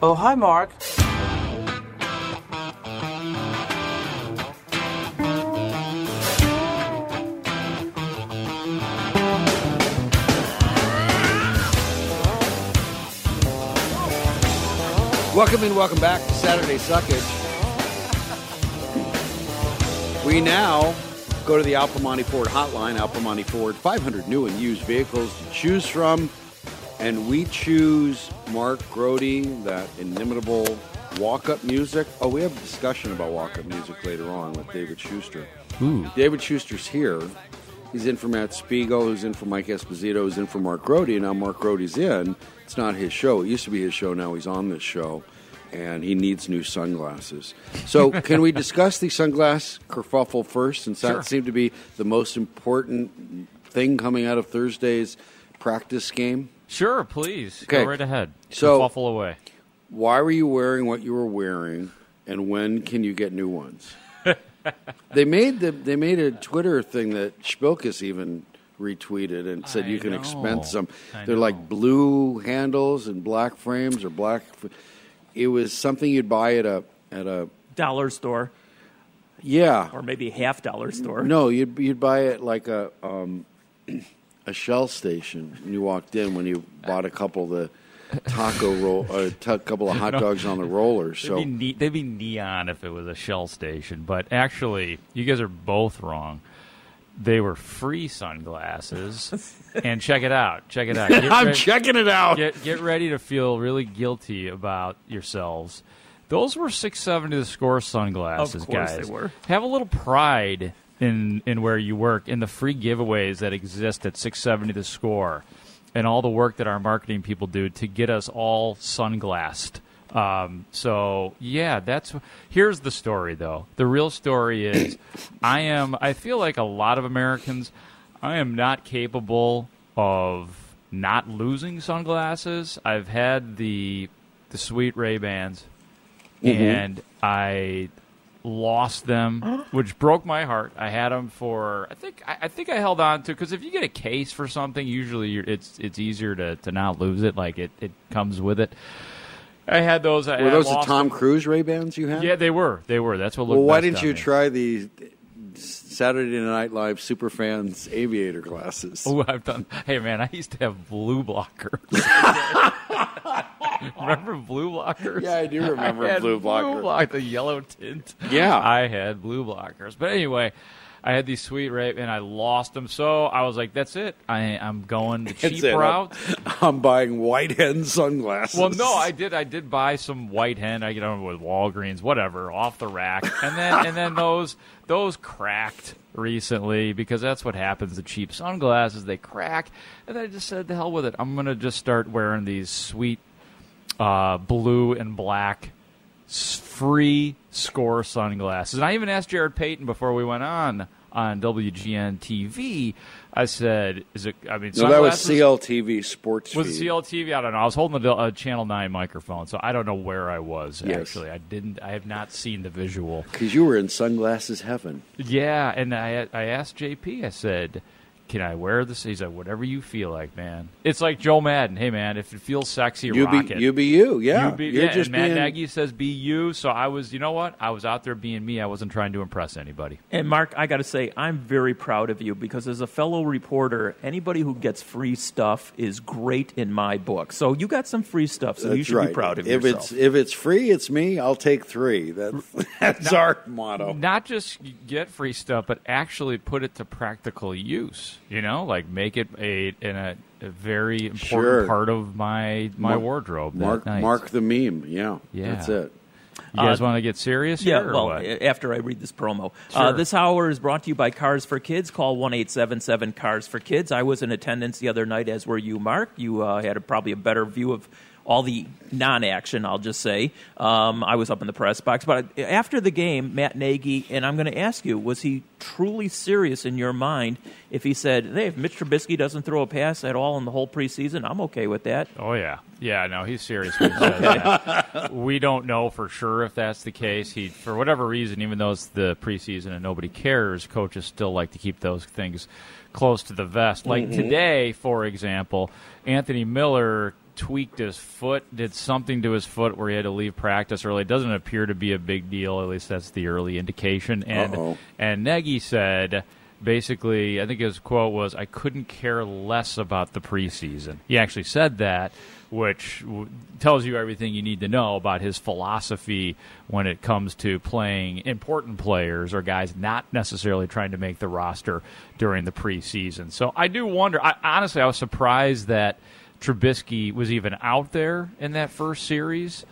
Oh, hi, Mark. Welcome and welcome back to Saturday Suckage. We now go to the Al Piemonte Ford hotline. Al Piemonte Ford, 500 new and used vehicles to choose from. And we choose Mark Grote, that inimitable walk up music. Oh, we have a discussion about walk up music later on with David Schuster. Ooh. David Schuster's here. He's in for Matt Spiegel, who's in for Mike Esposito, who's in for Mark Grote, now Mark Grote's in. It's not his show. It used to be his show, now he's on this show, and he needs new sunglasses. So, can we discuss the sunglass kerfuffle first, since that seemed to be the most important thing coming out of Thursday's practice game? Sure, please. Okay. Go right ahead. So- Fuffle away. Why were you wearing what you were wearing, and when can you get new ones? they made the, they made a Twitter thing that Spilkus even retweeted and said I you can know. expense them. I They're know. like blue handles and black frames or black. It was something you'd buy at a at a Dollar store, yeah. or maybe half dollar store. No, you'd you'd buy it like a um, a shell station. when you walked in when you bought a couple of the taco roll, a uh, t- couple of hot dogs on the rollers. They'd, So be ne- they'd be neon if it was a Shell station, but actually, you guys are both wrong. They were free sunglasses, and check it out. Check it out. Get I'm re- checking it out. Get get ready to feel really guilty about yourselves. Those were six seventy the score sunglasses, Of course guys. they were. Have a little pride in in where you work, in the free giveaways that exist at six seventy the score, and all the work that our marketing people do to get us all sunglassed. Um, so yeah, that's here's the story though. The real story is I am I feel like a lot of Americans I am not capable of not losing sunglasses. I've had the the sweet Ray Bans and I lost them, which broke my heart. I had them for I think I, I think I held on to because if you get a case for something, usually you're, it's it's easier to, to not lose it. Like it, it comes with it. I had those. I, Were I those the Tom them. Cruise Ray Bans you had? Yeah, they were. They were. That's what. Well, why best didn't on you me. try the Saturday Night Live Superfans aviator glasses? Oh, I've done. Hey, man, I used to have blue blockers. remember blue blockers? Yeah, I do remember I blue blocker. block, the yellow tint. Yeah. I had blue blockers. But anyway, I had these sweet rape, and I lost them. So I was like, "That's it. I, I'm going the cheap route." I'm buying white hen sunglasses. Well, no, I did. I did buy some white hen. I get on with Walgreens, whatever, off the rack, and then and then those those cracked recently because that's what happens. The cheap sunglasses they crack, and I just said, "The hell with it. I'm gonna just start wearing these sweet uh, blue and black." Free score sunglasses, and I even asked Jarrett Payton before we went on on WGN TV. I said, "Is it? I mean, No, that was CLTV Sports was Feed. CLTV? I don't know. I was holding a, a Channel Nine microphone, so I don't know where I was. Yes. Actually, I didn't. I have not seen the visual. Because you were in sunglasses heaven. Yeah, and I I asked JP. I said, "Can I wear this?" He said, "Whatever you feel like, man." It's like Joe Maddon. Hey, man, if it feels sexy, You rock be it. you be you. Yeah, You be, you're yeah, just and Matt being. Nagy says be you. So I was, you know what? I was out there being me. I wasn't trying to impress anybody. And Mark, I got to say, I'm very proud of you because as a fellow reporter, anybody who gets free stuff is great in my book. So you got some free stuff, so you should right. be proud of if yourself. it's if it's free, it's me. I'll take three. That's that's our motto. not just get free stuff, but actually put it to practical use. You know, like make it a in a, a very important Sure. part of my my Mark- wardrobe. that Mark night. mark the meme. Yeah, Yeah. that's it. you guys uh, want to get serious? Yeah, or well, what? after I read this promo. Sure. Uh, this hour is brought to you by Cars for Kids. Call 1 877 Cars for Kids. I was in attendance the other night, as were you, Mark. You uh, had a, probably a better view of all the non-action. I'll just say um, I was up in the press box, but after the game, Matt Nagy, and I'm going to ask you, was he truly serious in your mind if he said, "Hey, if Mitch Trubisky doesn't throw a pass at all in the whole preseason, I'm okay with that"? Oh yeah, yeah. No, he's serious. When he says that. We don't know for sure if that's the case. He, for whatever reason, even though it's the preseason and nobody cares, coaches still like to keep those things close to the vest. Like Mm-hmm. today, for example, Anthony Miller tweaked his foot, did something to his foot where he had to leave practice early. It doesn't appear to be a big deal. At least that's the early indication. And Uh-oh. and Nagy said. Basically, I think his quote was, "I couldn't care less about the preseason." He actually said that, which w- tells you everything you need to know about his philosophy when it comes to playing important players or guys not necessarily trying to make the roster during the preseason. So I do wonder. I, honestly, I was surprised that Trubisky was even out there in that first series.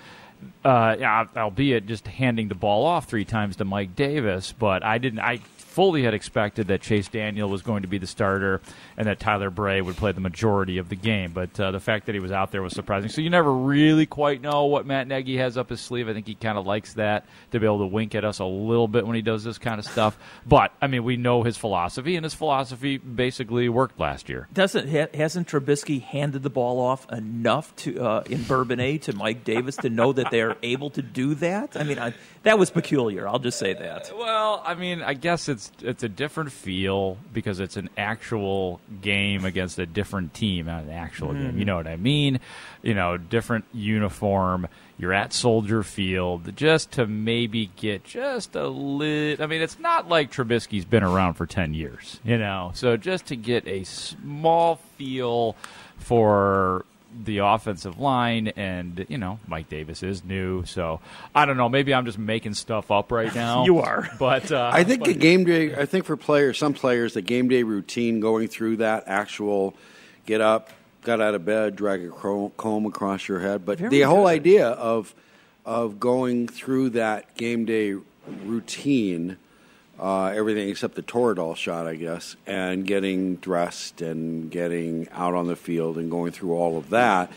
Uh, albeit just handing the ball off three times to Mike Davis, but I didn't. I fully had expected that Chase Daniel was going to be the starter and that Tyler Bray would play the majority of the game. But uh, the fact that he was out there was surprising. So you never really quite know what Matt Nagy has up his sleeve. I think he kind of likes that to be able to wink at us a little bit when he does this kind of stuff. But I mean, we know his philosophy, and his philosophy basically worked last year. Doesn't hasn't Trubisky handed the ball off enough to uh, in Bourbonnais to Mike Davis to know that they're able to do that? I mean, I, that was peculiar. I'll just say that. Well, I mean, I guess it's it's a different feel because it's an actual game against a different team, not an actual game. You mm-hmm. know what I mean? You know, different uniform. You're at Soldier Field just to maybe get just a little. I mean, it's not like Trubisky's been around for ten years, you know. So just to get a small feel for the offensive line and you know Mike Davis is new so I don't know maybe I'm just making stuff up right now You are. but uh, I think but- the game day. I think for players, some players, the game day routine, going through that actual, get up, got out of bed, drag a comb across your head. But Very the whole idea of of going through that game day routine, uh, everything except the Toradol shot, I guess, and getting dressed and getting out on the field and going through all of that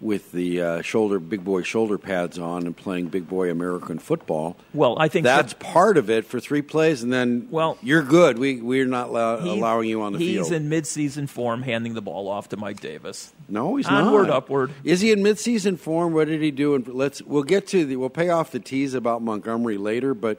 with the uh, shoulder big boy shoulder pads on and playing big boy American football. Well, I think That's Trub- part of it for three plays, and then Well- you're good. We we're not allow- he- allowing you on the he's field. He's in mid-season form, handing the ball off to Mike Davis. no, he's not. Onward, upward. Is he in midseason form? What did he do? And let's we'll get to the we'll pay off the tease about Montgomery later, but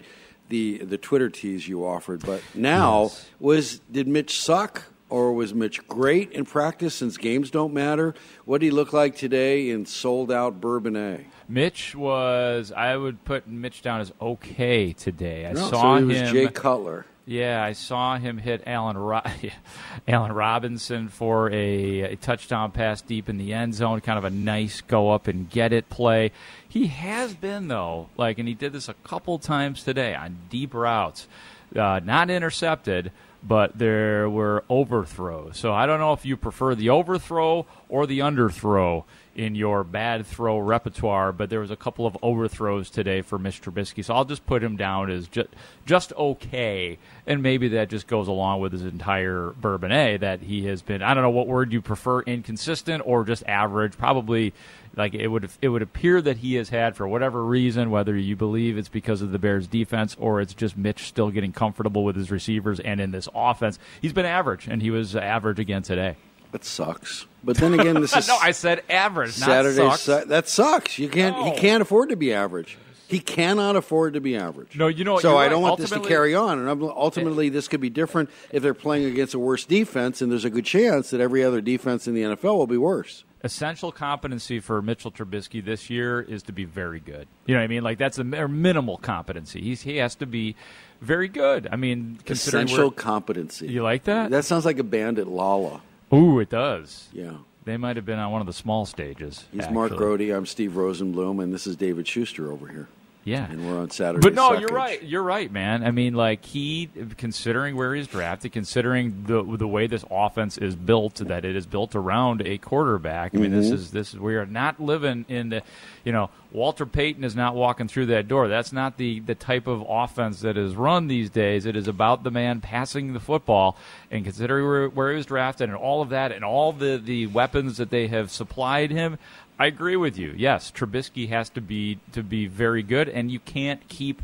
the the Twitter tease you offered. But now Yes. was did Mitch suck? Or was Mitch great in practice since games don't matter? What did he look like today in sold out Bourbonnais? Mitch was I would put Mitch down as okay today I No, saw so he was him Jay Cutler. Yeah, I saw him hit Allen Ro- Allen Robinson for a, a touchdown pass deep in the end zone, kind of a nice go up and get it play. He has been though, like, and he did this a couple times today on deep routes, uh, not intercepted, but there were overthrows. So I don't know if you prefer the overthrow or the underthrow in your bad throw repertoire, but there was a couple of overthrows today for Mitch Trubisky. So I'll just put him down as just just okay, and maybe that just goes along with his entire Bourbonnais that he has been. I don't know what word you prefer, inconsistent or just average. Probably like it would it would appear that he has had for whatever reason, whether you believe it's because of the Bears' defense or it's just Mitch still getting comfortable with his receivers and in this offense, he's been average, and he was average again today. That sucks. But then again, this is no, I said average, not Saturday. sucks. Su- that sucks. You can't. No. He can't afford to be average. He cannot afford to be average. No, you know So I right. don't want this to carry on. And ultimately, this could be different if they're playing against a worse defense, and there's a good chance that every other defense in the NFL will be worse. essential competency for Mitchell Trubisky this year is to be very good. You know what I mean? Like that's a minimal competency. He's he has to be very good. I mean, considering Essential competency. You like that? That sounds like a band at Lala. Ooh, it does. Yeah. They might have been on one of the small stages. He's Mark. Grote. I'm Steve Rosenblum, and this is David Schuster over here. Yeah. And we're on Saturday. But no, Suckage. you're right. You're right, man. I mean, like he, considering where he's drafted, considering the the way this offense is built, that it is built around a quarterback. I mean, Mm-hmm. this is this is we are not living in the, you know, Walter Payton is not walking through that door. That's not the the type of offense that is run these days. It is about the man passing the football, and considering where, where he was drafted and all of that, and all the the weapons that they have supplied him. I agree with you. Yes, Trubisky has to be to be very good, and you can't keep.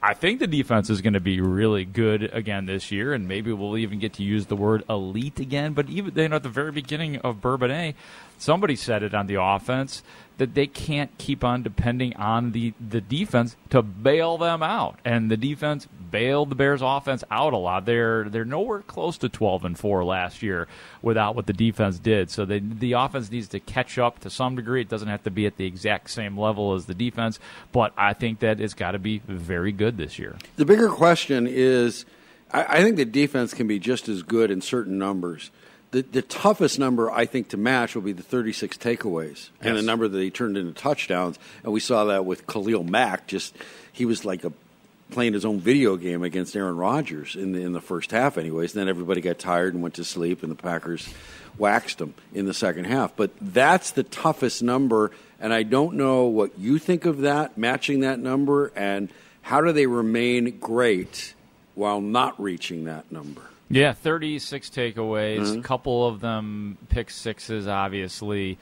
I think the defense is going to be really good again this year, and maybe we'll even get to use the word elite again. But even you know, at the very beginning of Bourbonnais, somebody said it on the offense that they can't keep on depending on the, the defense to bail them out. And the defense bailed the Bears offense out a lot. They're they're nowhere close to 12 and 4 last year without what the defense did. So they, the offense needs to catch up to some degree. It doesn't have to be at the exact same level as the defense, but I think that it's got to be very good this year. The bigger question is I, I think the defense can be just as good in certain numbers the, the toughest number I think to match will be the 36 takeaways yes. and the number that he turned into touchdowns. And we saw that with Khalil Mack. Just he was like a playing his own video game against Aaron Rodgers in the, in the first half, anyways. And then everybody got tired and went to sleep, and the Packers waxed them in the second half. But that's the toughest number, and I don't know what you think of that, matching that number, and how do they remain great while not reaching that number? Yeah, 36 takeaways, mm-hmm. a couple of them pick sixes, obviously.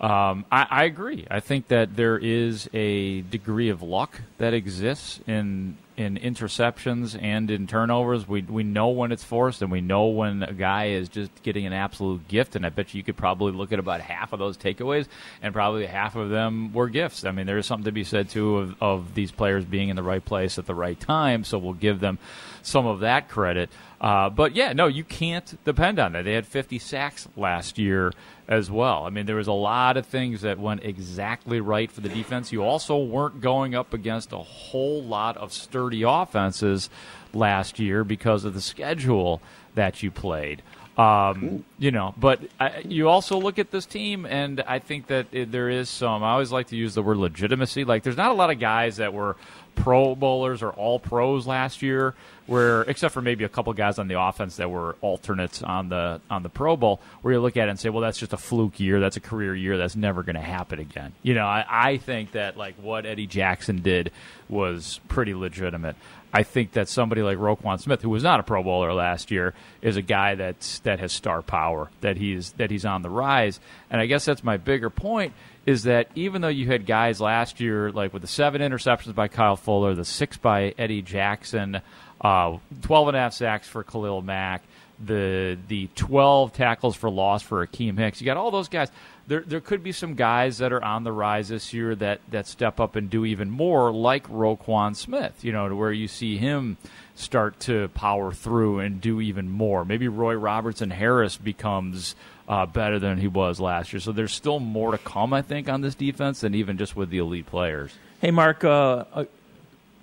Um, I, I, agree. I think that there is a degree of luck that exists in in interceptions and in turnovers. We we know when it's forced, and we know when a guy is just getting an absolute gift. And I bet you, you could probably look at about half of those takeaways, and probably half of them were gifts. I mean, there is something to be said too of, of these players being in the right place at the right time. So we'll give them some of that credit. Uh, but yeah, no, you can't depend on that. They had 50 sacks last year as well. I mean, there was a lot of things that went exactly right for the defense. You also weren't going up against a whole lot of sturdy offenses last year because of the schedule that you played. Um, you know, but I, you also look at this team, and I think that it, there is some. I always like to use the word legitimacy. Like, there's not a lot of guys that were Pro Bowlers or All Pros last year, where except for maybe a couple guys on the offense that were alternates on the on the Pro Bowl, where you look at it and say, well, that's just a fluke year, that's a career year, that's never going to happen again. You know, I, I think that like what Eddie Jackson did was pretty legitimate. I think that somebody like Roquan Smith, who was not a Pro Bowler last year, is a guy that's that has star power, that he's that he's on the rise. And I guess that's my bigger point is that even though you had guys last year, like with the seven interceptions by Kyle Fuller, the six by Eddie Jackson, uh, 12 and a half sacks for Khalil Mack, the the 12 tackles for loss for Akiem Hicks, you got all those guys. There, there could be some guys that are on the rise this year that, that step up and do even more, like Roquan Smith, you know, to where you see him start to power through and do even more. Maybe Roy Robertson Harris becomes uh, better than he was last year. So there's still more to come, I think, on this defense than even just with the elite players. Hey, Mark. Uh, uh,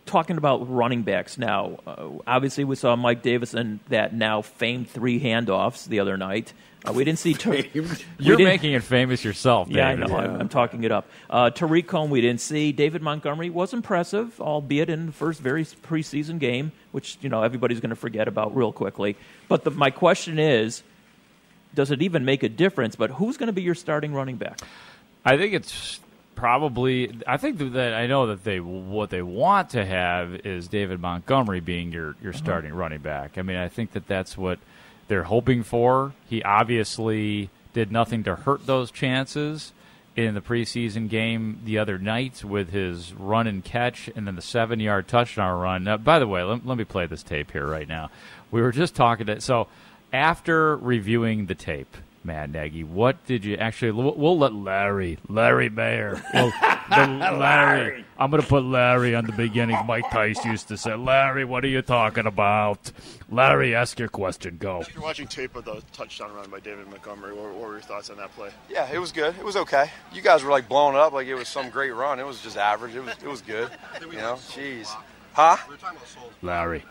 talking about running backs now, uh, obviously we saw Mike Davis and that now famed three handoffs the other night. Uh, we didn't see. Ter- You're making it famous yourself. Yeah, I know. Yeah. I'm, I'm, talking it up. Uh, Tarik Cohen, we didn't see. David Montgomery was impressive, albeit in the first very preseason game, which you know everybody's going to forget about real quickly. But the, my question is, does it even make a difference? But who's going to be your starting running back? I think it's probably. I think that I know that they what they want to have is David Montgomery being your your uh-huh. starting uh-huh. running back. I mean, I think that that's what they're hoping for. He obviously did nothing to hurt those chances in the preseason game the other night with his run and catch and then the seven yard touchdown run. Now, by the way, let, let me play this tape here right now. We were just talking to so after reviewing the tape, Matt Nagy, what did you actually? We'll, we'll let Larry, Larry Mayer, well, Larry. I'm going to put Larry on the beginning. Mike Tice used to say, "Larry, what are you talking about?" Larry, ask your question. Go. You're watching tape of the touchdown run by David Montgomery. What, what were your thoughts on that play? Yeah, it was good. It was okay. You guys were like blowing up like it was some great run. It was just average. It was it was good. You know, jeez, huh? We were talking about Larry.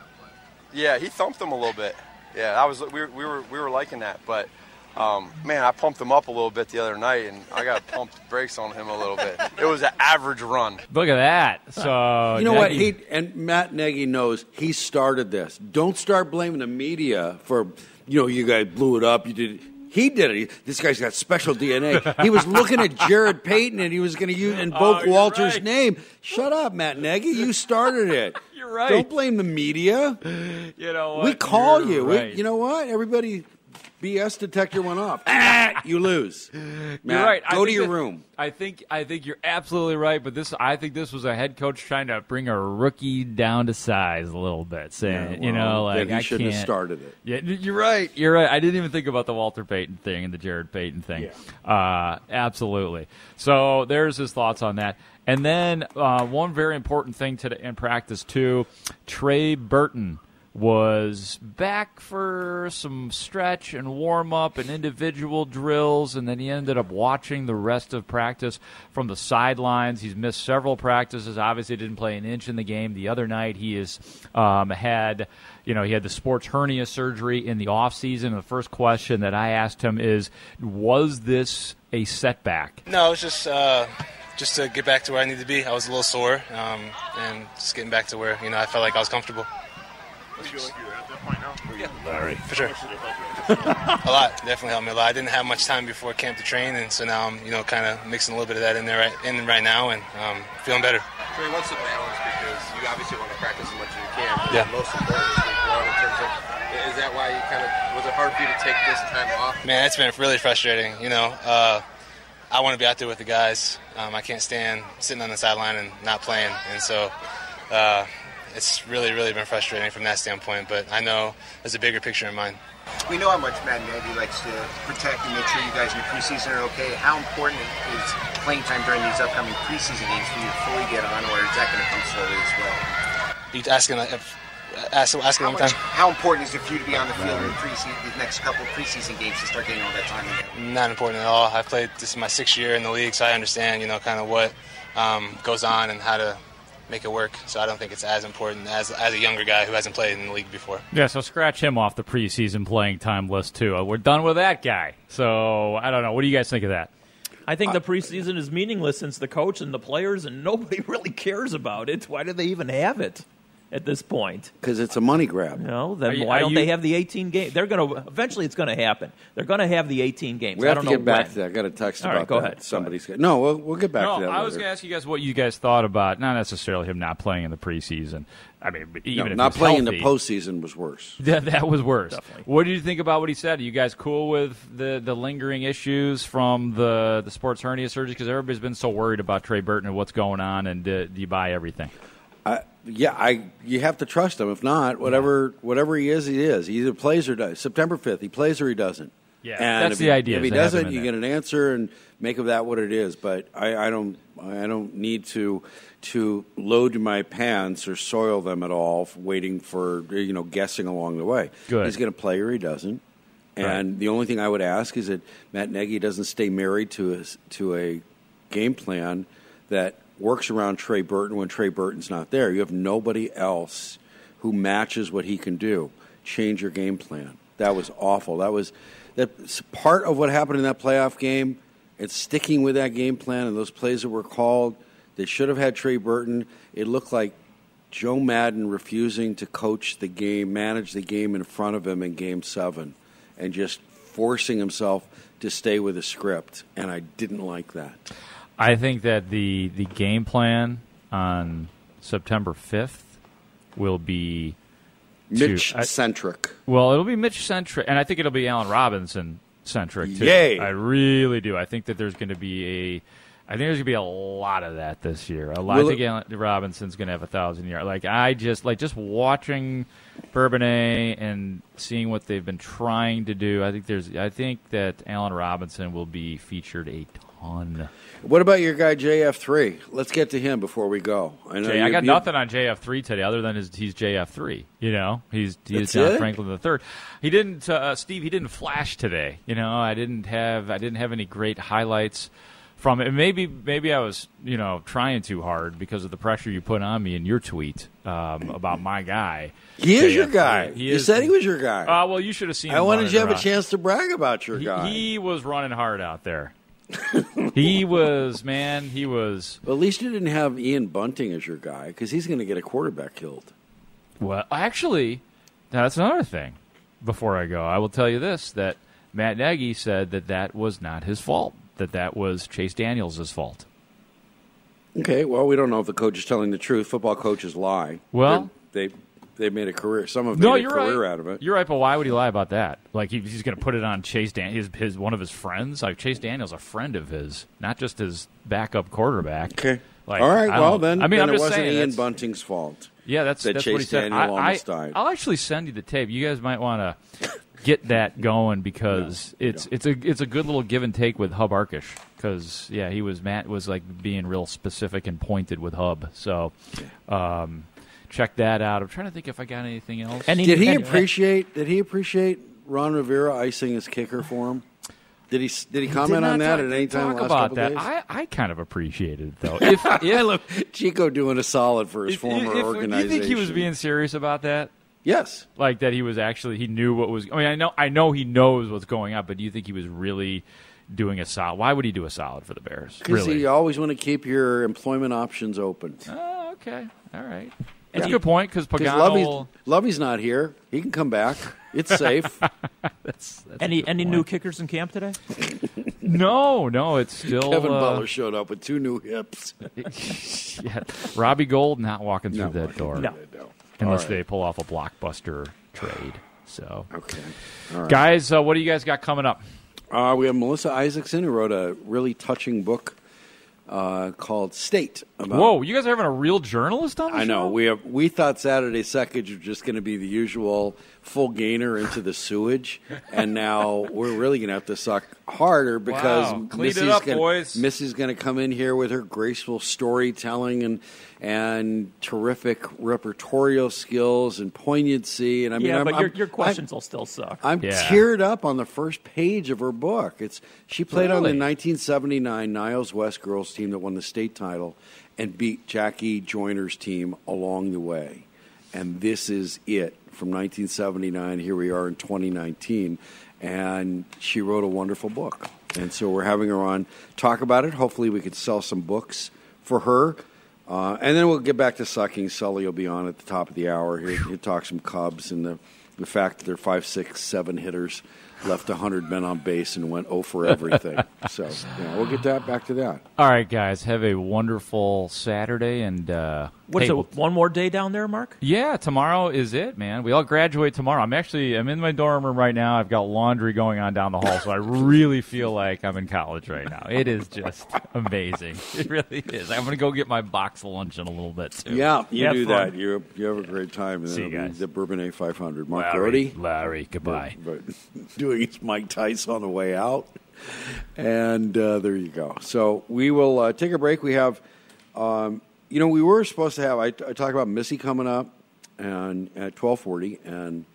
Yeah, he thumped them a little bit yeah, I was we were we were, we were liking that, but um, man, I pumped him up a little bit the other night, and I got pumped brakes on him a little bit. It was an average run. Look at that. So you know Nagy. what? He and Matt Nagy knows he started this. Don't start blaming the media for you know you guys blew it up. You did. He did it. This guy's got special DNA. He was looking at Jarrett Payton and he was going to invoke oh, Walter's right. name. Shut up, Matt Nagy. You started it. You're right. Don't blame the media. You know what? We call You're you. Right. We, you know what? Everybody BS detector went off. Ah, you lose. Matt, you're right. Go to your that- room. I think I think you're absolutely right. But this, I think this was a head coach trying to bring a rookie down to size a little bit, saying, Yeah, you know, well, like then he I shouldn't have can't- started it. Yeah, you're right. You're right. I didn't even think about the Walter Payton thing and the Jarrett Payton thing. Uh, absolutely. So there's his thoughts on that. And then uh, one very important thing today in practice too, Trey Burton was back for some stretch and warm up and individual drills, and then he ended up watching the rest of practice from the sidelines. He's missed several practices. Obviously, didn't play an inch in the game. The other night, he has um, had, you know, he had the sports hernia surgery in the off season. The first question that I asked him is, was this a setback? No, it was just uh, just to get back to where I need to be. I was a little sore, um, and just getting back to where you know I felt like I was comfortable. Do you feel like you're at that point now? Or you- Larry, for sure. Did it help you? A lot, definitely helped me a lot. I didn't have much time before camp to train, and so now I'm you know kind of mixing a little bit of that in there right, in right now, and um, feeling better. Trey, what's the balance? Because you obviously want to practice as much as you can. But Yeah. Most important is week one in terms of. Is that why you kind of was it hard for you to take this time off? Man, it's been really frustrating. You know, uh, I want to be out there with the guys. Um, I can't stand sitting on the sideline and not playing, and so uh, it's really, really been frustrating from that standpoint. But I know there's a bigger picture in mind. We know how much Matt Nagy likes to protect and make sure you guys in the preseason are okay. How important is playing time during these upcoming preseason games for you to fully get on, or is that going to come slowly as well? You asking if ask, asking How, much, time? how important is it for you to be on the field in the, preseason, the next couple of preseason games to start getting all that time again? Not important at all. I've played this is my sixth year in the league, so I understand you know kind of what um, goes on and how to make it work. So I don't think it's as important as as a younger guy who hasn't played in the league before. Yeah, so scratch him off the preseason playing time list too. Uh, We're done with that guy. So I don't know. What do you guys think of that? I think the preseason is meaningless since the coach and the players and nobody really cares about it. Why do they even have it at this point? Because it's a money grab. No, then you- why don't you- they have the 18 games? They're going to eventually. It's going to happen. They're going to have the 18 games. We I have don't to get back when. to that. I got a text All about right, go that. ahead. Go Somebody's no. We'll, we'll get back no, to that. I was going to ask you guys what you guys thought about not necessarily him not playing in the preseason. I mean, even No, if not he's playing in the postseason was worse. That, that was worse. Definitely. What did you think about what he said? Are you guys cool with the, the lingering issues from the the sports hernia surgery? Because everybody's been so worried about Trey Burton and what's going on, and uh, do you buy everything? I, yeah, I you have to trust him. If not, whatever whatever he is, he is. He either plays or does. September fifth, he plays or he doesn't. Yeah, and that's the he, idea, If he to have him doesn't, you there. get an answer and make of that what it is. But I, I don't I don't need to to load my pants or soil them at all, waiting for you know guessing along the way. Good. He's going to play or he doesn't. And the only thing I would ask is that Matt Nagy doesn't stay married to a, to a game plan that works around Trey Burton when Trey Burton's not there. You have nobody else who matches what he can do. Change your game plan. That was awful. That was that's part of what happened in that playoff game. It's sticking with that game plan and those plays that were called. They should have had Trey Burton. It looked like Joe Maddon refusing to coach the game, manage the game in front of him in game seven, and just forcing himself to stay with the script. And I didn't like that. I think that the the game plan on September fifth will be to- Mitch centric. Well, it'll be Mitch centric, and I think it'll be Allen Robinson centric too. Yay. I really do. I think that there's going to be a. I think there's going to be a lot of that this year. A lot. Will I think it- Allen Robinson's going to have a thousand yards. Like I just like just watching Bourbonnais and seeing what they've been trying to do. I think there's. I think that Allen Robinson will be featured a ton. What about your guy JF3? Let's get to him before we go. I know Jay, I got you- nothing on JF three today, other than his, he's JF three. You know, he's he's John it? Franklin the third. He didn't, uh, Steve. He didn't flash today. You know, I didn't have I didn't have any great highlights from it. Maybe maybe I was you know trying too hard because of the pressure you put on me in your tweet um, about my guy. He is your JF3. guy. He you is, said he was your guy. Uh, well, you should have seen. I him wanted you to have a chance to brag about your He, guy. he was running hard out there. He was man. He was. At least you didn't have Ian Bunting as your guy because he's going to get a quarterback killed. Well, actually, now that's another thing. Before I go, I will tell you this: that Matt Nagy said that that was not his fault. That that was Chase Daniels' fault. Okay, well, we don't know if the coach is telling the truth. Football coaches lie. Well- they, they they made a career. Some have No, made you're career right. out of it. You're right, but why would he lie about that? Like he, he's going to put it on Chase Dan, his, his one of his friends. Like Chase Daniel's a friend of his, not just his backup quarterback. Okay. Like, All right. Well, then, I mean, then it wasn't saying, Ian Bunting's fault. Yeah, that's that that's Chase what he said. Daniel I, I. I'll actually send you the tape. You guys might want to get that going because it's it's a it's a good little give and take with Hub Arkush because yeah, he was Matt was like being real specific and pointed with Hub. So um, check that out. I'm trying to think if I got anything else. Any- Did he any- appreciate? Did he appreciate Ron Rivera icing his kicker for him? Did he? Did he Did comment not on that talk- at any time? Talk the last about couple that. days? I, I kind of appreciated it though. If, I if, love Chico doing a solid for his if, former if- organization. you think he was being serious about that? Yes. Like that he was actually he knew what was. I mean, I know I know he knows what's going on, but do you think he was really doing a solid? Why would he do a solid for the Bears? Because Really? you always want to keep your employment options open. Oh, okay. All right. That's Yeah. a good point because Because Pagano. Lovie's, Lovie's not here. He can come back. It's safe. that's, that's Any any point. new kickers in camp today? No, no, it's still Kevin uh, Butler showed up with two new hips. yeah, Robbie Gould not walking through Not that walking door No. unless All right. they pull off a blockbuster trade. So, Okay. All right. guys, uh, what do you guys got coming up? Uh, we have Melissa Isaacson who wrote a really touching book uh, called State. About Whoa, you guys are having a real journalist on I know we have. We thought Saturday Suckage was just going to be the usual full gainer into the sewage, and now we're really going to have to suck harder because Wow. Clean it Missy's up, gonna. Missy's going to come in here with her graceful storytelling and and terrific repertorial skills and poignancy. And I mean, yeah, I'm, but I'm- your, your questions will still suck. I'm Yeah. teared up on the first page of her book. It's she played on the 1979 Niles West girls team that won the state title and beat Jackie Joyner's team along the way. And this is it from 1979. Here we are in 2019, and she wrote a wonderful book. And so we're having her on talk about it. Hopefully, we could sell some books for her. Uh, and then we'll get back to sucking. Sully will be on at the top of the hour. He'll, he'll talk some Cubs and the, the fact that they're five, six, seven hitters left 100 men on base and went 0 for everything. so, yeah, we'll get that back to that. All right, guys, have a wonderful Saturday and uh, What's hey, it, one more day down there, Mark? Yeah, tomorrow is it, man. We all graduate tomorrow. I'm actually I'm in my dorm room right now. I've got laundry going on down the hall, so I really feel like I'm in college right now. It is just amazing. It really is. I'm going to go get my box of lunch in a little bit too. Yeah, you Have do fun. that. You you have a great time. And See then you it'll be guys. The Bourbonnais 500. Mark Larry, Brody. Larry, goodbye. But doing his Mike Tyson on the way out. And uh, there you go. So we will uh, take a break. We have, um, you know, we were supposed to have. I, I talked about Missy coming up and at twelve forty, and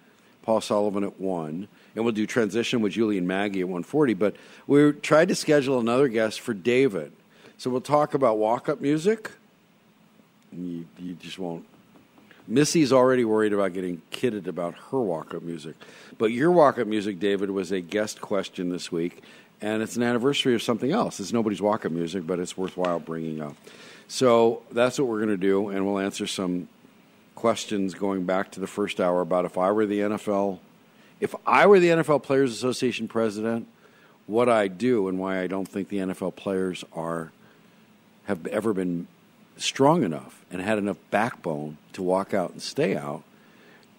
Paul Sullivan at one, and we'll do transition with Julie and Maggie at one forty. But we tried to schedule another guest for David, so we'll talk about walk up music. You, you just won't Missy's already worried about getting kidded about her walk up music. But your walk up music, David, was a guest question this week, and it's an anniversary of something else. It's nobody's walk up music, but it's worthwhile bringing up. So that's what we're going to do, and we'll answer some questions going back to the first hour about if I were the NFL, if I were the NFL Players Association president, what I do and why I don't think the NFL players are have ever been strong enough and had enough backbone to walk out and stay out.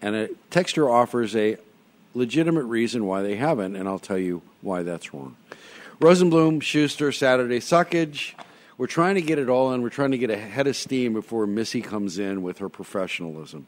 And a texture offers a legitimate reason why they haven't, and I'll tell you why that's wrong. Rosenblum, Schuster, Saturday Suckage. We're trying to get it all in. We're trying to get ahead of steam before Missy comes in with her professionalism.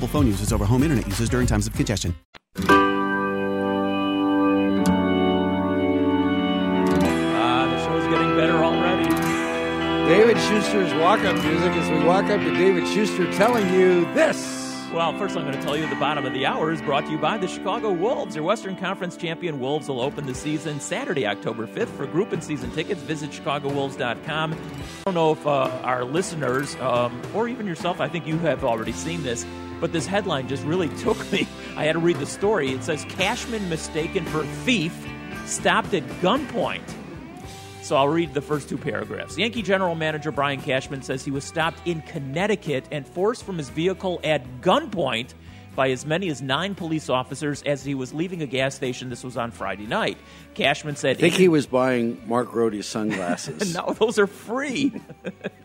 phone users over home internet users during times of congestion. Uh, the show's getting better already. David Schuster's walk up music as we walk up to David Schuster telling you this. Well, first I'm going to tell you the bottom of the hour is brought to you by the Chicago Wolves. Your Western Conference champion Wolves will open the season Saturday, October 5th. For group and season tickets, visit ChicagoWolves.com. I don't know if uh, our listeners, um, or even yourself, I think you have already seen this. But this headline just really took me. I had to read the story. It says Cashman mistaken for thief, stopped at gunpoint. So I'll read the first two paragraphs. Yankee general manager Brian Cashman says he was stopped in Connecticut and forced from his vehicle at gunpoint by as many as nine police officers as he was leaving a gas station. This was on Friday night. Cashman said, I think he was buying Mark Rody's sunglasses. no, those are free.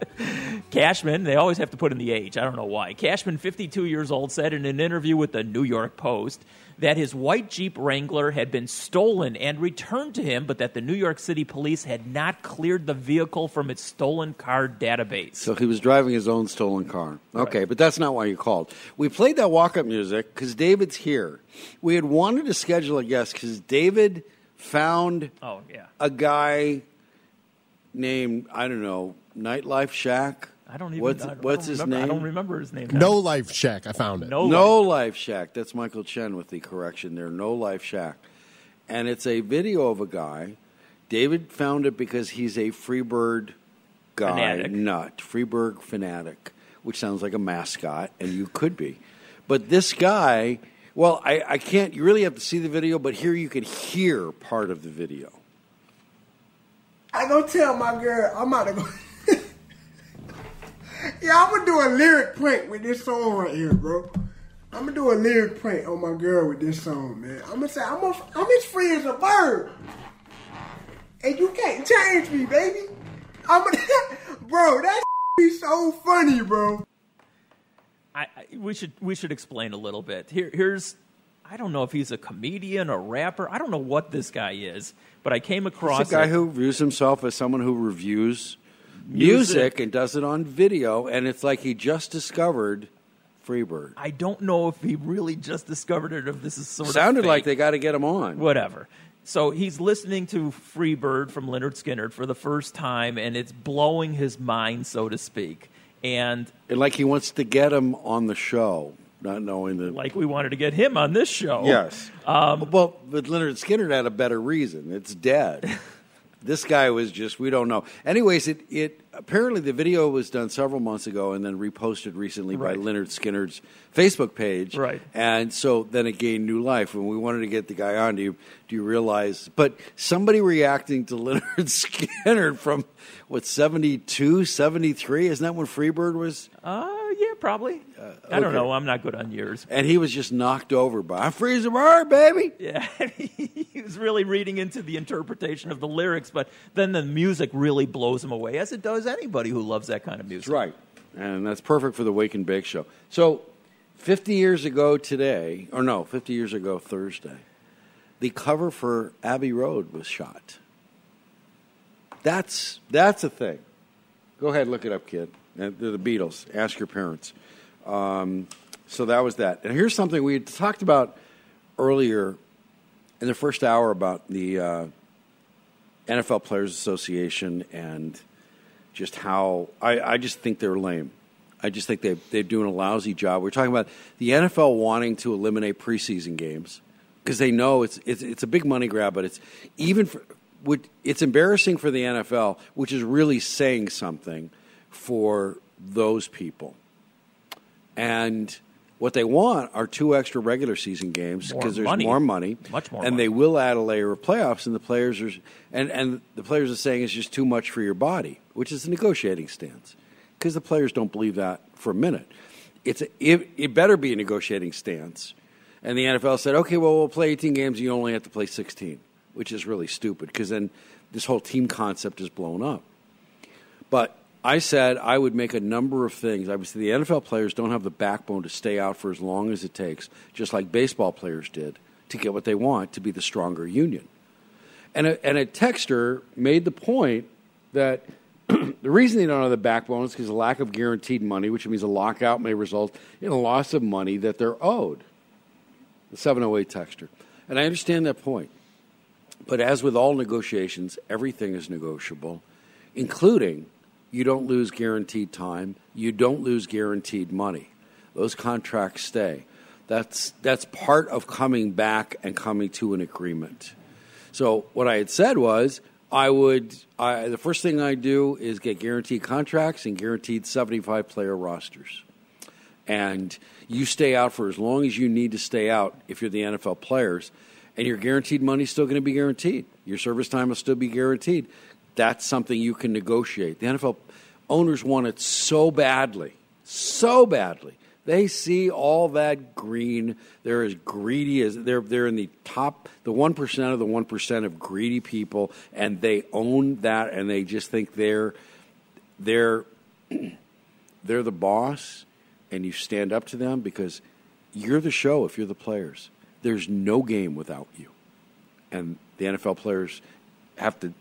Cashman, they always have to put in the age. I don't know why. Cashman, 52 years old, said in an interview with the New York Post that his white Jeep Wrangler had been stolen and returned to him, but that the New York City police had not cleared the vehicle from its stolen car database. So he was driving his own stolen car. Okay, but that's not why you called. We played that walk up music because David's here. We had wanted to schedule a guest because David found Oh, yeah. a guy named, I don't know, Nightlife Shack. I don't even What's, I don't what's his remember- name? I don't remember his name. No Life Shaq. I found it. No, No Life Shaq. That's Michael Chen with the correction there. No Life Shaq. And it's a video of a guy. David found it because he's a Freebird guy Fanatic. nut. Freebird fanatic, which sounds like a mascot, and you could be. But this guy, well, I, I can't, you really have to see the video, but here you can hear part of the video. I go tell my girl I'm about to go. yeah, I'm gonna do a lyric prank with this song right here, bro. I'm gonna do a lyric prank on my girl with this song, man. I'm gonna say I'm, a, I'm as free as a bird, and you can't change me, baby. I'm gonna, bro. That be so funny, bro. I, we should we should explain a little bit. Here, here's I don't know if he's a comedian or rapper. I don't know what this guy is, but I came across It's a guy it. who views himself as someone who reviews Music. music and does it on video, and it's like he just discovered Freebird. I don't know if he really just discovered it or if this is sort Sounded of sounded like they got to get him on. whatever. So he's listening to Freebird from Lynyrd Skynyrd for the first time, and it's blowing his mind, so to speak. And And like he wants to get him on the show, not knowing that. like we wanted to get him on this show. yes. Um, well, but Lynyrd Skynyrd had a better reason. It's dead. this guy was just we don't know. Anyways, it it apparently the video was done several months ago and then reposted recently Right. by Lynyrd Skynyrd's Facebook page. Right. And so then it gained new life. When we wanted to get the guy on, do you do you realize? But somebody reacting to Lynyrd Skynyrd from what 72, 73? Isn't that when Freebird was? Uh, yeah, probably. Uh, I don't okay. know. I'm not good on years. And he was just knocked over by I'm freezing bird, baby. Yeah, he was really reading into the interpretation of the lyrics, but then the music really blows him away, as it does anybody who loves that kind of music. That's right. And that's perfect for the Wake and Bake show. So, 50 years ago today, or no, 50 years ago Thursday, the cover for Abbey Road was shot. That's that's a thing. Go ahead, look it up, kid. Uh, The the Beatles. Ask your parents. Um, so that was that. And here's something we talked about earlier in the first hour about the uh, NFL Players Association and just how I, I just think they're lame. I just think they they're doing a lousy job. We're talking about the NFL wanting to eliminate preseason games because they know it's, it's it's a big money grab, but it's even for it's embarrassing for the NFL, which is really saying something for those people. And what they want are two extra regular season games because there's money. more money, Much more and money. they will add a layer of playoffs. And the players are, and and the players are saying it's just too much for your body, which is a negotiating stance, because the players don't believe that for a minute. It's a, it, it better be a negotiating stance. And the NFL said, okay, well, we'll play 18 games. You only have to play 16, which is really stupid because then this whole team concept is blown up. But I said I would make a number of things. I would say the NFL players don't have the backbone to stay out for as long as it takes, just like baseball players did, to get what they want to be the stronger union. And a, and a texter made the point that the reason they don't have the backbone is because of lack of guaranteed money, which means a lockout may result in a loss of money that they're owed. The 708 texter. And I understand that point. But as with all negotiations, everything is negotiable, including you don't lose guaranteed time, you don't lose guaranteed money. Those contracts stay. That's, that's part of coming back and coming to an agreement. So what I had said was I would I, the first thing I do is get guaranteed contracts and guaranteed 75 player rosters. and you stay out for as long as you need to stay out if you're the NFL players, and your guaranteed money's still going to be guaranteed. Your service time will still be guaranteed. That's something you can negotiate. The NFL owners want it so badly, so badly. They see all that green. They're as greedy as they're they're in the top the one percent of the one percent of greedy people, and they own that, and they just think they're they're they're the boss, and you stand up to them because you're the show. If you're the players, there's no game without you, and the NFL players have to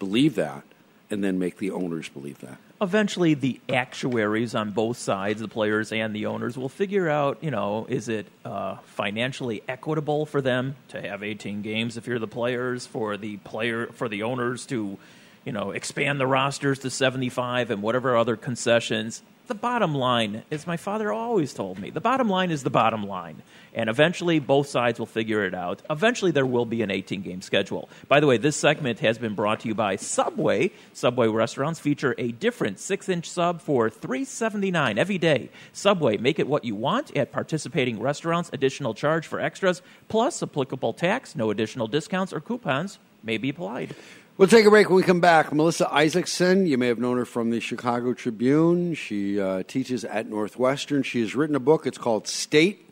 believe that, and then make the owners believe that eventually the actuaries on both sides, the players and the owners, will figure out, you know, is it uh, financially equitable for them to have 18 games if you're the players, for the player, for the owners to, you know, expand the rosters to 75 and whatever other concessions the bottom line, as my father always told me, the bottom line is the bottom line. And eventually, both sides will figure it out. Eventually, there will be an 18 game schedule. By the way, this segment has been brought to you by Subway. Subway restaurants feature a different 6 inch sub for $3.79 every day. Subway, make it what you want at participating restaurants. Additional charge for extras, plus applicable tax. No additional discounts or coupons may be applied. We'll take a break when we come back. Melissa Isaacson, you may have known her from the Chicago Tribune. She uh, teaches at Northwestern. She has written a book. It's called State.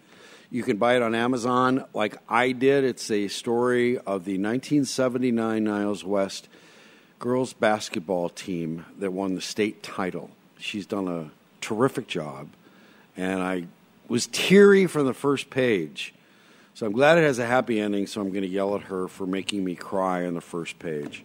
You can buy it on Amazon like I did. It's a story of the 1979 Niles West girls basketball team that won the state title. She's done a terrific job, and I was teary from the first page. So I'm glad it has a happy ending, so I'm going to yell at her for making me cry on the first page.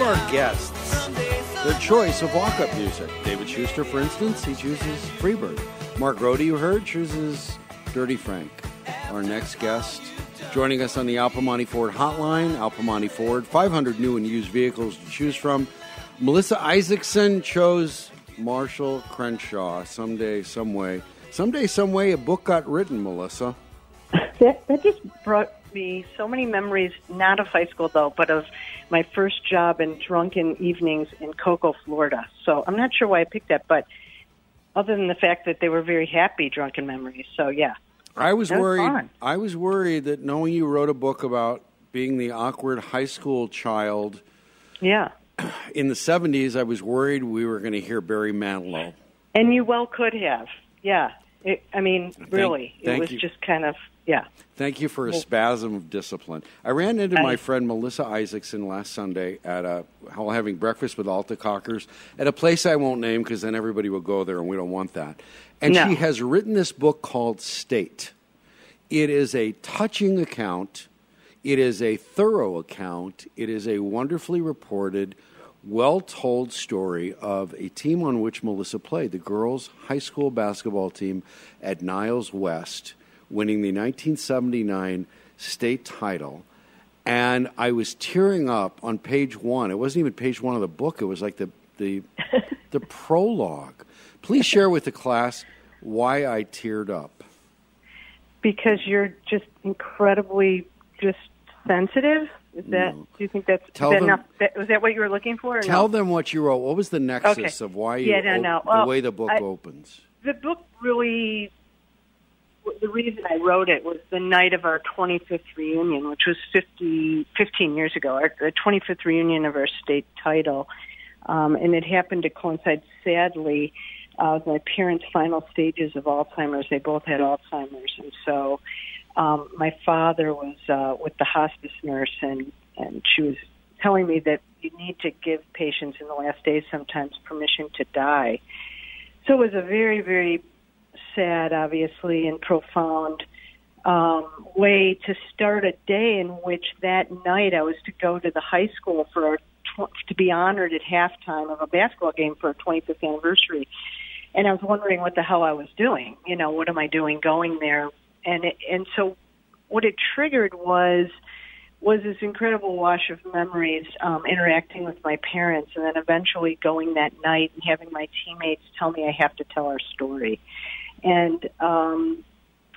Our guests their choice of walk-up music. David Schuster, for instance, he chooses Freebird. Mark Grote, you heard, chooses Dirty Frank. Our next guest, joining us on the Al Piemonte Ford hotline, Al Piemonte Ford, 500 new and used vehicles to choose from. Melissa Isaacson chose Marshall Crenshaw. Someday, some way. Someday, some way, a book got written, Melissa. That, that just brought me so many memories, not of high school though, but of my first job and drunken evenings in Cocoa, Florida. So I'm not sure why I picked that, but other than the fact that they were very happy drunken memories. So yeah. I was was worried. fun. I was worried that knowing you wrote a book about being the awkward high school child Yeah. in the '70s, I was worried we were going to hear Barry Manilow. And you well could have. Yeah. It, I mean, really, thank it was you. just kind of, yeah. Thank you for a spasm of discipline. I ran into my friend Melissa Isaacson last Sunday at a while having breakfast with Alta Cockers at a place I won't name because then everybody will go there and we don't want that. And No. she has written this book called State. It is a touching account. It is a thorough account. It is a wonderfully reported, well told story of a team on which Melissa played, the girls' high school basketball team at Niles West, winning the 1979 state title. And I was tearing up on page one. It wasn't even page one of the book, it was like the, the, the prologue. Please share with the class why I teared up. Because you're just incredibly just sensitive. Is that? Do you think that's Tell is that them- enough? That, was that what you were looking for? Tell no? them what you wrote. What was the nexus Okay. of why you Yeah, no, op- no. the way the book I- opens? the book really the reason I wrote it was the night of our 25th reunion, which was 50, 15 years ago, our the 25th reunion of our state title. Um, and it happened to coincide, sadly, uh, my parents' final stages of Alzheimer's. They both had Alzheimer's, and so um, my father was uh, with the hospice nurse, and and she was telling me that you need to give patients in the last days sometimes permission to die. So it was a very, very sad, obviously, and profound um, way to start a day in which that night I was to go to the high school for tw- to be honored at halftime of a basketball game for our 25th anniversary. And I was wondering what the hell I was doing. You know, what am I doing going there? And it, and so what it triggered was was this incredible wash of memories um, interacting with my parents and then eventually going that night and having my teammates tell me I have to tell our story. And um,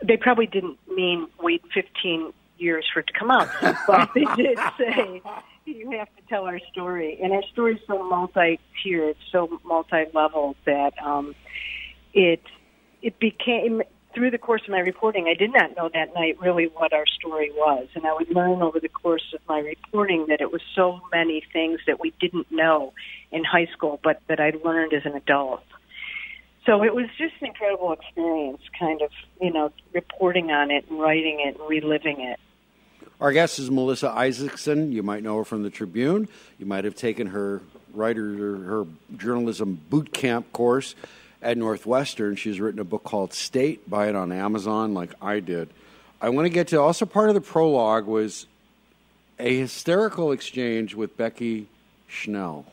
they probably didn't mean wait 15 years for it to come out, but they did say you have to tell our story. And our story is so multi-tiered, so multi-level that um, it it became through the course of my reporting. I did not know that night really what our story was, and I would learn over the course of my reporting that it was so many things that we didn't know in high school, but that I learned as an adult. So it was just an incredible experience, kind of, you know, reporting on it and writing it and reliving it. Our guest is Melissa Isaacson. You might know her from the Tribune. You might have taken her writer her journalism boot camp course at Northwestern. She's written a book called State. Buy it on Amazon, like I did. I want to get to also part of the prologue was a hysterical exchange with Becky Schnell.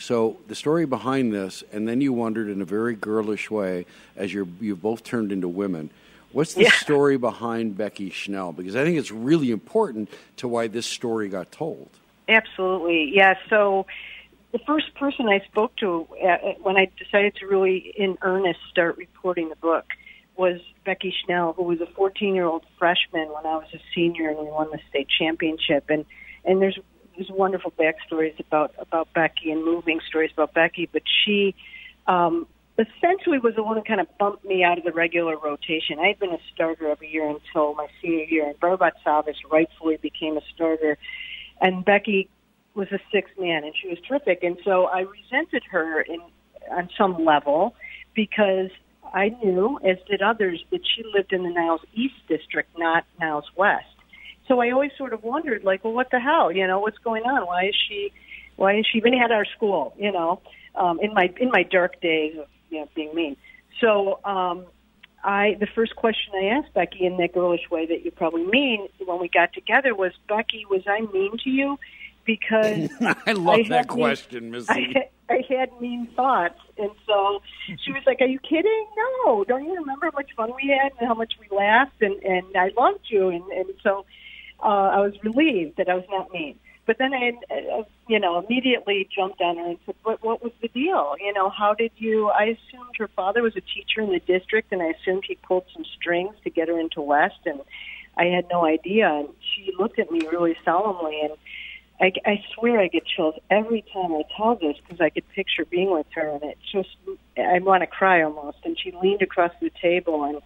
So the story behind this, and then you wondered in a very girlish way, as you're you've both turned into women. What's the Yeah. story behind Becky Schnell? Because I think it's really important to why this story got told. Absolutely, yeah. So the first person I spoke to uh, when I decided to really, in earnest, start reporting the book was Becky Schnell, who was a 14-year-old freshman when I was a senior, and we won the state championship. And and there's there's wonderful backstories about about Becky and moving stories about Becky, but she. Um, Essentially, was the one who kind of bumped me out of the regular rotation. I had been a starter every year until my senior year, and Barbat Savas rightfully became a starter, and Becky was a sixth man, and she was terrific. And so I resented her in on some level because I knew, as did others, that she lived in the Niles East district, not Niles West. So I always sort of wondered, like, well, what the hell? You know, what's going on? Why is she? Why is she even at our school? You know, um, in my in my dark days of you know being mean. So um, I the first question I asked Becky in that girlish way that you probably mean when we got together was Becky, was I mean to you? Because I love had that question, Missy. I, had- I had mean thoughts, and so she was like, "Are you kidding? No, don't you remember how much fun we had and how much we laughed and and I loved you?" And and so uh, I was relieved that I was not mean. But then I, uh, you know, immediately jumped on her and said, "What what was the deal? You know, how did you?" I assumed her father was a teacher in the district, and I assumed he pulled some strings to get her into West, and I had no idea. And she looked at me really solemnly, and I, I swear I get chills every time I tell this because I could picture being with her, and it just I want to cry almost. And she leaned across the table, and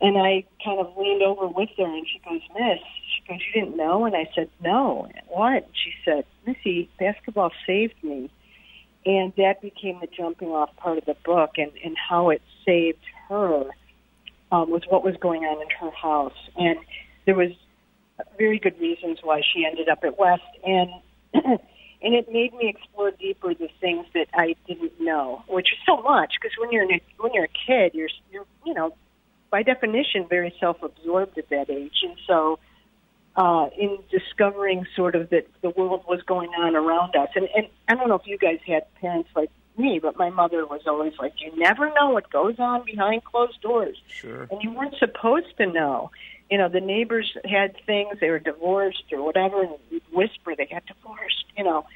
and I kind of leaned over with her, and she goes, "Miss," she goes, "You didn't know?" And I said, "No." What? She said, "Missy, basketball saved me," and that became the jumping off part of the book, and and how it saved her um, was what was going on in her house, and there was very good reasons why she ended up at West, and and it made me explore deeper the things that I didn't know, which is so much because when you're when you're a kid, you're you're you know by definition very self-absorbed at that age, and so uh, in discovering sort of that the world was going on around us, and and I don't know if you guys had parents like me, but my mother was always like, you never know what goes on behind closed doors Sure. and you weren't supposed to know. You know, the neighbors had things; they were divorced or whatever, and we'd whisper they got divorced. You know,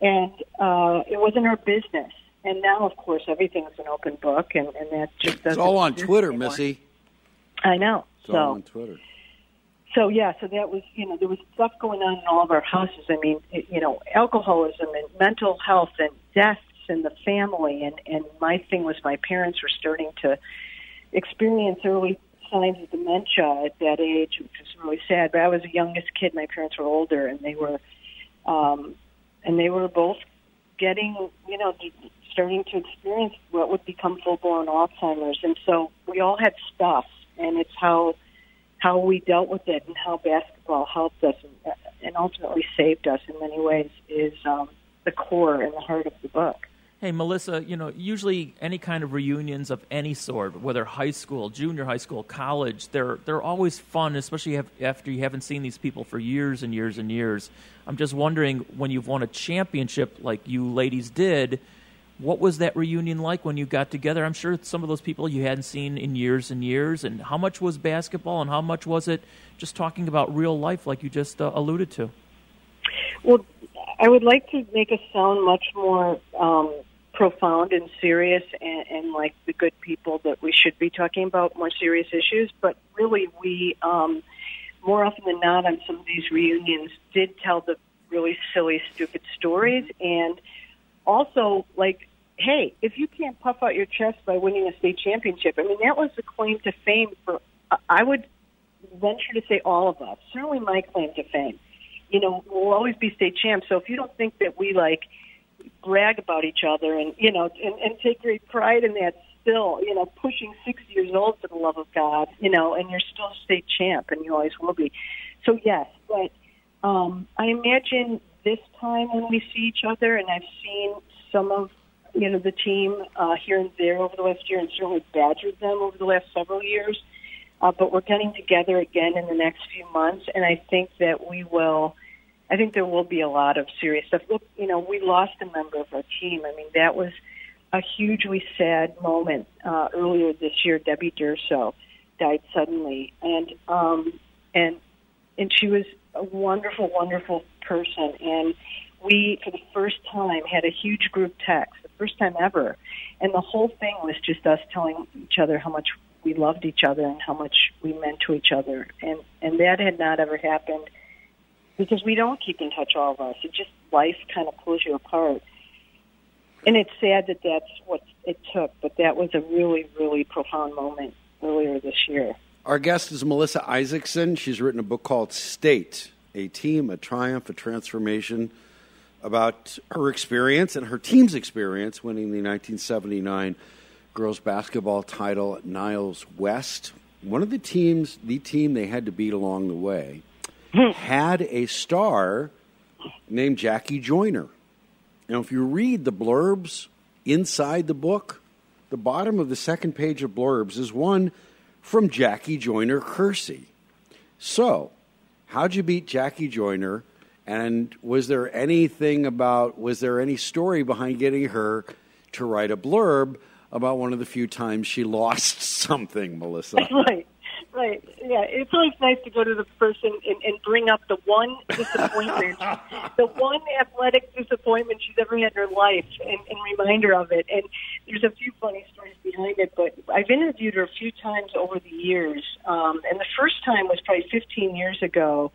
and uh, it wasn't our business. And now, of course, everything's an open book, and, and that just It's doesn't. all on Twitter, anymore. Missy. I know. It's so, on Twitter. so yeah, so that was you know there was stuff going on in all of our houses. I mean, it, you know, alcoholism and mental health and deaths in the family, and and my thing was my parents were starting to experience early signs of dementia at that age, which was really sad. But I was the youngest kid; my parents were older, and they were, um, and they were both getting you know starting to experience what would become full blown Alzheimer's, and so we all had stuff, and it's how how we dealt with it and how basketball helped us and, and ultimately saved us in many ways is um, the core and the heart of the book. Hey, Melissa, you know, usually any kind of reunions of any sort, whether high school, junior high school, college, they're, they're always fun, especially after you haven't seen these people for years and years and years. I'm just wondering when you've won a championship like you ladies did, what was that reunion like when you got together? I'm sure some of those people you hadn't seen in years and years. And how much was basketball and how much was it just talking about real life like you just uh, alluded to? Well, I would like to make it sound much more um, profound and serious and, and like the good people that we should be talking about more serious issues. But really, we um, more often than not on some of these reunions did tell the really silly, stupid stories, and also like, hey, if you can't puff out your chest by winning a state championship, I mean that was the claim to fame for. I would venture to say all of us. Certainly, my claim to fame. You know, we'll always be state champs. So if you don't think that we like brag about each other and you know and, and take great pride in that still you know pushing 60 years old for the love of god you know and you're still state champ and you always will be so yes but um i imagine this time when we see each other and i've seen some of you know the team uh here and there over the last year and certainly badgered them over the last several years uh, but we're getting together again in the next few months and i think that we will I think there will be a lot of serious stuff. Look, you know, we lost a member of our team. I mean, that was a hugely sad moment uh, earlier this year. Debbie Durso died suddenly, and um, and and she was a wonderful, wonderful person. And we, for the first time, had a huge group text, the first time ever, and the whole thing was just us telling each other how much we loved each other and how much we meant to each other, and and that had not ever happened because we don't keep in touch, all of us. It just life kind of pulls you apart. And it's sad that that's what it took, but that was a really, really profound moment earlier this year. Our guest is Melissa Isaacson. She's written a book called State A Team, a Triumph, a Transformation about her experience and her team's experience winning the 1979 girls basketball title at Niles West. One of the teams, the team they had to beat along the way, hmm. had a star named Jackie Joyner. Now, if you read the blurbs inside the book, the bottom of the second page of blurbs is one from Jackie Joyner Kersee. So, how'd you beat Jackie Joyner? And was there anything about, was there any story behind getting her to write a blurb about one of the few times she lost something, Melissa? Right. Right. Yeah. It's always nice to go to the person and, and bring up the one disappointment, the one athletic disappointment she's ever had in her life, and, and remind her of it. And there's a few funny stories behind it, but I've interviewed her a few times over the years. Um, and the first time was probably 15 years ago.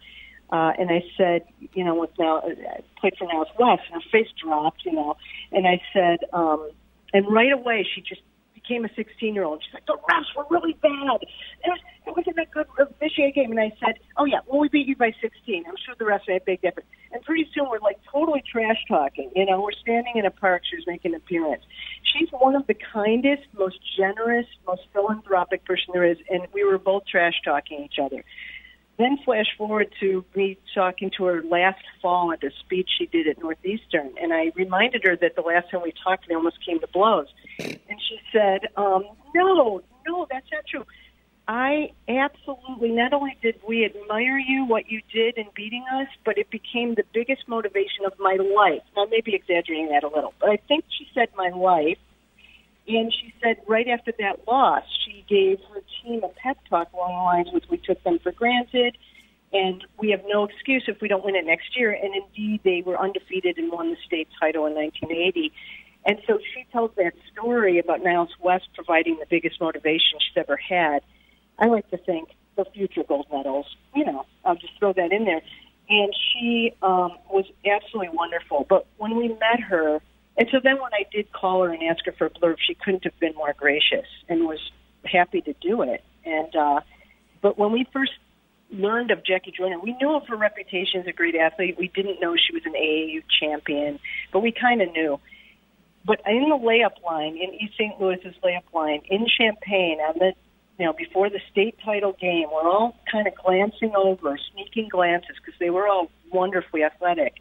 Uh, and I said, you know, with now I played for Niles West, and her face dropped, you know, and I said, um, and right away she just became a 16 year old. She's like, the refs were really bad. It, was, it wasn't a good officiate game. And I said, oh yeah, well we beat you by 16. I'm sure the refs made a big difference. And pretty soon we're like totally trash talking. You know, we're standing in a park. She's making an appearance. She's one of the kindest, most generous, most philanthropic person there is. And we were both trash talking each other. Then flash forward to me talking to her last fall at a speech she did at Northeastern, and I reminded her that the last time we talked, they almost came to blows. And she said, um, "No, no, that's not true. I absolutely not only did we admire you, what you did in beating us, but it became the biggest motivation of my life. Now, maybe exaggerating that a little, but I think she said my life and she said right after that loss, she gave her team a pep talk along the lines with we took them for granted and we have no excuse if we don't win it next year. And indeed, they were undefeated and won the state title in 1980. And so she tells that story about Niles West providing the biggest motivation she's ever had. I like to think the future gold medals, you know, I'll just throw that in there. And she um, was absolutely wonderful. But when we met her, and so then when I did call her and ask her for a blurb, she couldn't have been more gracious and was happy to do it. And uh, but when we first learned of Jackie Joyner, we knew of her reputation as a great athlete. We didn't know she was an AAU champion, but we kind of knew. but in the layup line, in East St. Louis's layup line, in Champaign, on the you know before the state title game, we're all kind of glancing over, sneaking glances because they were all wonderfully athletic.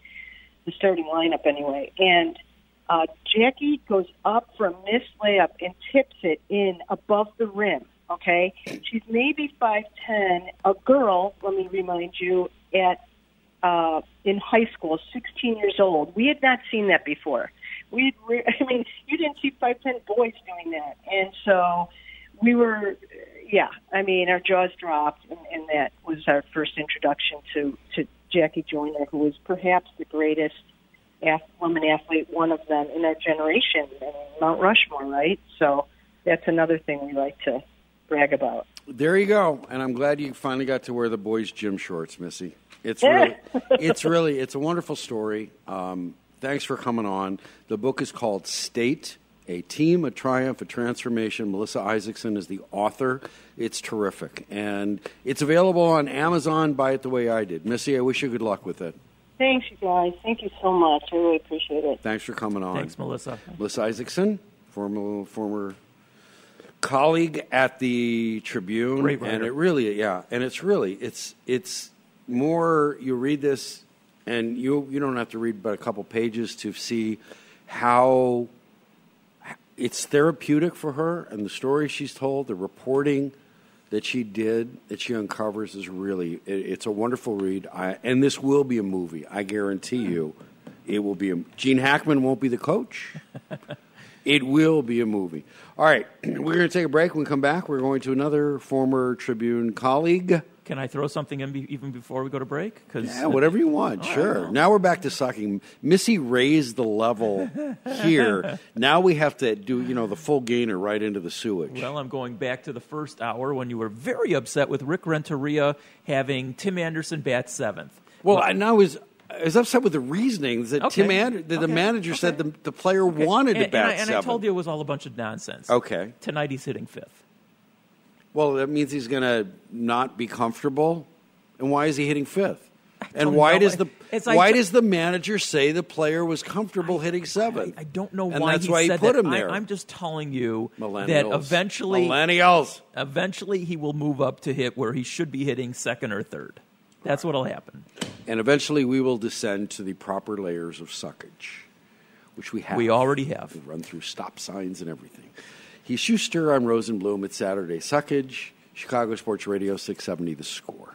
The starting lineup, anyway, and uh, Jackie goes up a missed layup and tips it in above the rim. Okay, she's maybe five ten, a girl. Let me remind you, at uh, in high school, sixteen years old. We had not seen that before. We, re- I mean, you didn't see five ten boys doing that, and so we were, yeah. I mean, our jaws dropped, and, and that was our first introduction to to Jackie Joyner, who was perhaps the greatest woman athlete, one of them in our generation, Mount Rushmore, right? So that's another thing we like to brag about. There you go, and I'm glad you finally got to wear the boys' gym shorts, Missy. It's really, it's really, it's a wonderful story. Um, thanks for coming on. The book is called State: A Team, a Triumph, a Transformation. Melissa Isaacson is the author. It's terrific, and it's available on Amazon. Buy it the way I did, Missy. I wish you good luck with it. Thanks, you guys. Thank you so much. I really appreciate it. Thanks for coming on. Thanks, Melissa. Melissa Isaacson, former former colleague at the Tribune, Great writer. and it really, yeah, and it's really, it's it's more. You read this, and you you don't have to read but a couple pages to see how it's therapeutic for her, and the story she's told, the reporting that she did, that she uncovers, is really it, it's a wonderful read. I, and this will be a movie. I guarantee hmm. you, it will be. A, Gene Hackman won't be the coach. It will be a movie. All right, we're going to take a break. When we come back, we're going to another former Tribune colleague. Can I throw something in be- even before we go to break? Cause Yeah, whatever you want. Right, sure. Now we're back to sucking. Missy raised the level here. now we have to do, you know, the full gainer right into the sewage. Well, I'm going back to the first hour when you were very upset with Rick Renteria having Tim Anderson bat seventh. Well, I now was I was upset with the reasoning that Okay. Tim Ander, that the Okay. manager said the, the player wanted and, to bat and I, and I told you it was all a bunch of nonsense. Okay. Tonight he's hitting fifth. Well, that means he's going to not be comfortable. And why is he hitting fifth? And why know. does the like- why does the manager say the player was comfortable hitting seven? I don't know and why that's he why he said put that. him there. I, am just telling you that eventually, Millennials. eventually he will move up to hit where he should be hitting second or third. That's what'll happen. and eventually we will descend to the proper layers of suckage, which we have. We already have. We run through stop signs and everything. He's Schuster. I'm Rosenbloom. It's Saturday Suckage. Chicago Sports Radio 670 The Score.